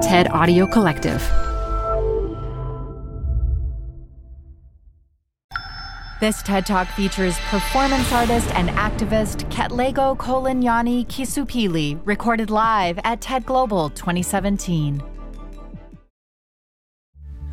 TED Audio Collective. This TED Talk features performance artist and activist Ketlego Kolanyani Kisupili, recorded live at TED Global 2017.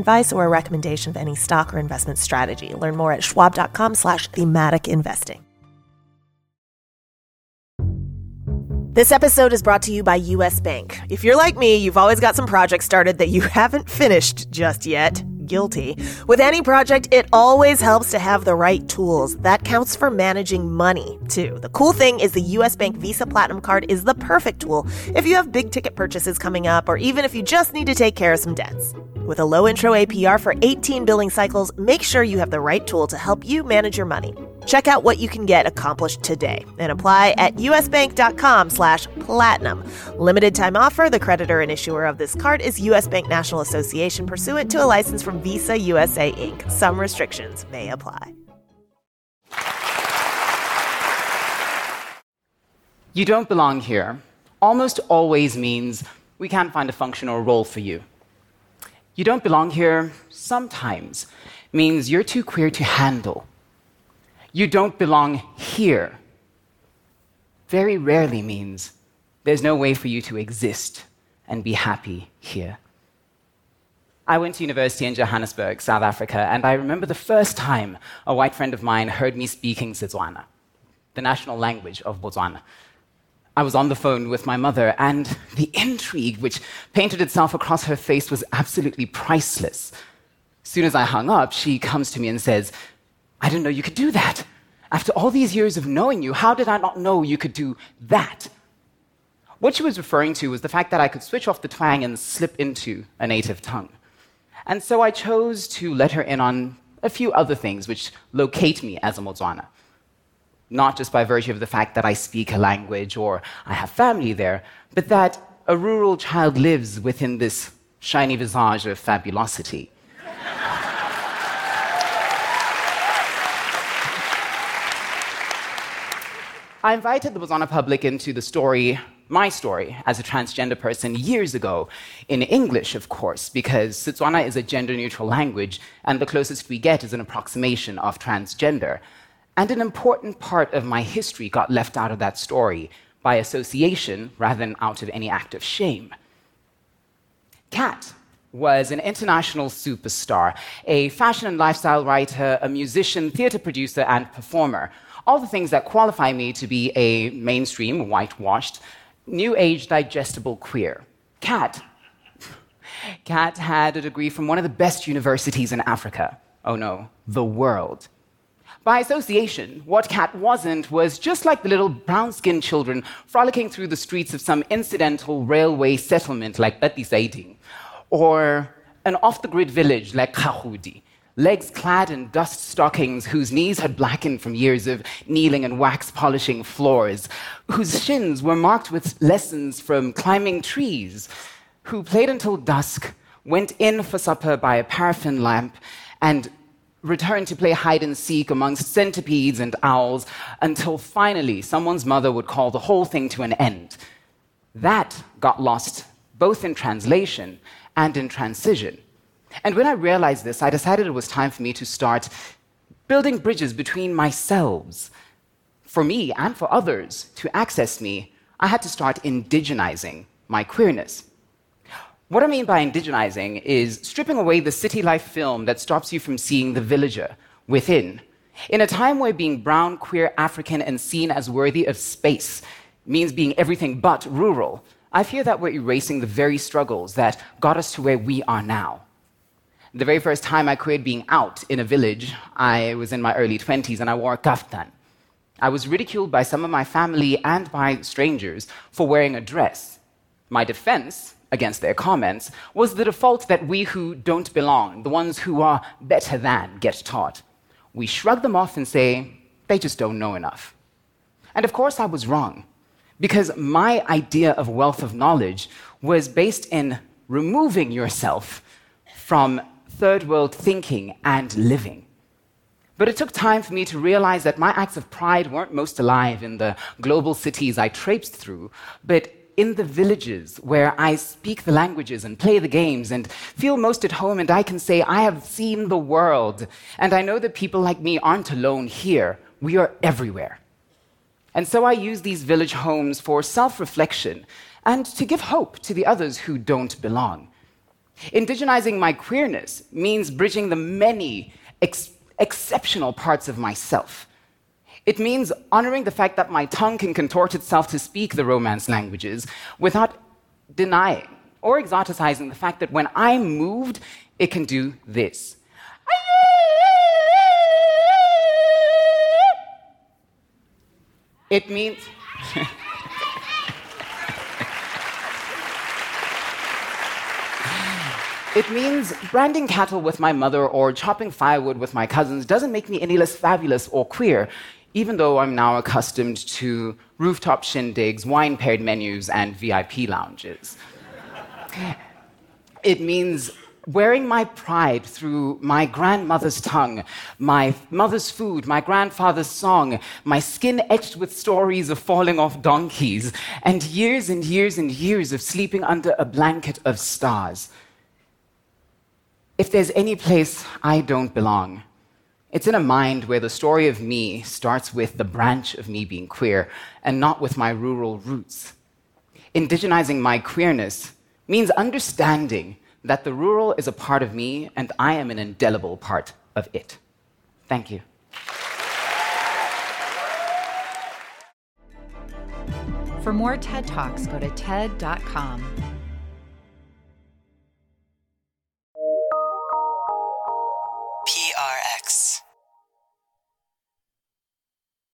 advice or a recommendation of any stock or investment strategy. Learn more at schwab.com slash thematic investing. This episode is brought to you by US Bank. If you're like me, you've always got some projects started that you haven't finished just yet. Guilty. With any project, it always helps to have the right tools. That counts for managing money, too. The cool thing is the US Bank Visa Platinum Card is the perfect tool if you have big ticket purchases coming up or even if you just need to take care of some debts. With a low intro APR for 18 billing cycles, make sure you have the right tool to help you manage your money. Check out what you can get accomplished today and apply at usbank.com slash platinum. Limited time offer. The creditor and issuer of this card is U.S. Bank National Association pursuant to a license from Visa USA Inc. Some restrictions may apply. You don't belong here almost always means we can't find a function or role for you. You don't belong here sometimes means you're too queer to handle. You don't belong here very rarely means there's no way for you to exist and be happy here. I went to university in Johannesburg, South Africa, and I remember the first time a white friend of mine heard me speaking Setswana, the national language of Botswana. I was on the phone with my mother, and the intrigue which painted itself across her face was absolutely priceless. Soon as I hung up, she comes to me and says, I didn't know you could do that. After all these years of knowing you, how did I not know you could do that? What she was referring to was the fact that I could switch off the twang and slip into a native tongue. And so I chose to let her in on a few other things which locate me as a Motswana. Not just by virtue of the fact that I speak a language or I have family there, but that a rural child lives within this shiny visage of fabulosity. I invited the Botswana public into the story, my story, as a transgender person years ago, in English, of course, because Setswana is a gender neutral language, and the closest we get is an approximation of transgender. And an important part of my history got left out of that story by association rather than out of any act of shame. Kat was an international superstar, a fashion and lifestyle writer, a musician, theater producer, and performer all the things that qualify me to be a mainstream, whitewashed, new age digestible queer. Kat. Kat had a degree from one of the best universities in Africa. Oh no, the world. By association, what Kat wasn't was just like the little brown skinned children frolicking through the streets of some incidental railway settlement like Betisaiding, or an off the grid village like Kahudi, legs clad in dust stockings whose knees had blackened from years of kneeling and wax polishing floors, whose shins were marked with lessons from climbing trees, who played until dusk, went in for supper by a paraffin lamp, and returned to play hide and seek amongst centipedes and owls until finally someone's mother would call the whole thing to an end. That got lost both in translation and in transition. And when I realized this, I decided it was time for me to start building bridges between myself. For me and for others to access me, I had to start indigenizing my queerness. What I mean by indigenizing is stripping away the city life film that stops you from seeing the villager within. In a time where being brown, queer, African, and seen as worthy of space means being everything but rural, I fear that we're erasing the very struggles that got us to where we are now. The very first time I quit being out in a village, I was in my early 20s and I wore a kaftan. I was ridiculed by some of my family and by strangers for wearing a dress. My defense, against their comments was the default that we who don't belong, the ones who are better than, get taught. We shrug them off and say, they just don't know enough. And of course, I was wrong, because my idea of wealth of knowledge was based in removing yourself from third world thinking and living. But it took time for me to realize that my acts of pride weren't most alive in the global cities I traipsed through, but in the villages where I speak the languages and play the games and feel most at home, and I can say, I have seen the world. And I know that people like me aren't alone here, we are everywhere. And so I use these village homes for self reflection and to give hope to the others who don't belong. Indigenizing my queerness means bridging the many ex- exceptional parts of myself. It means honoring the fact that my tongue can contort itself to speak the Romance languages without denying or exoticizing the fact that when I'm moved, it can do this. It means. It means branding cattle with my mother or chopping firewood with my cousins doesn't make me any less fabulous or queer, even though I'm now accustomed to rooftop shindigs, wine paired menus, and VIP lounges. it means wearing my pride through my grandmother's tongue, my mother's food, my grandfather's song, my skin etched with stories of falling off donkeys, and years and years and years of sleeping under a blanket of stars. If there's any place I don't belong, it's in a mind where the story of me starts with the branch of me being queer and not with my rural roots. Indigenizing my queerness means understanding that the rural is a part of me and I am an indelible part of it. Thank you. For more TED Talks, go to TED.com.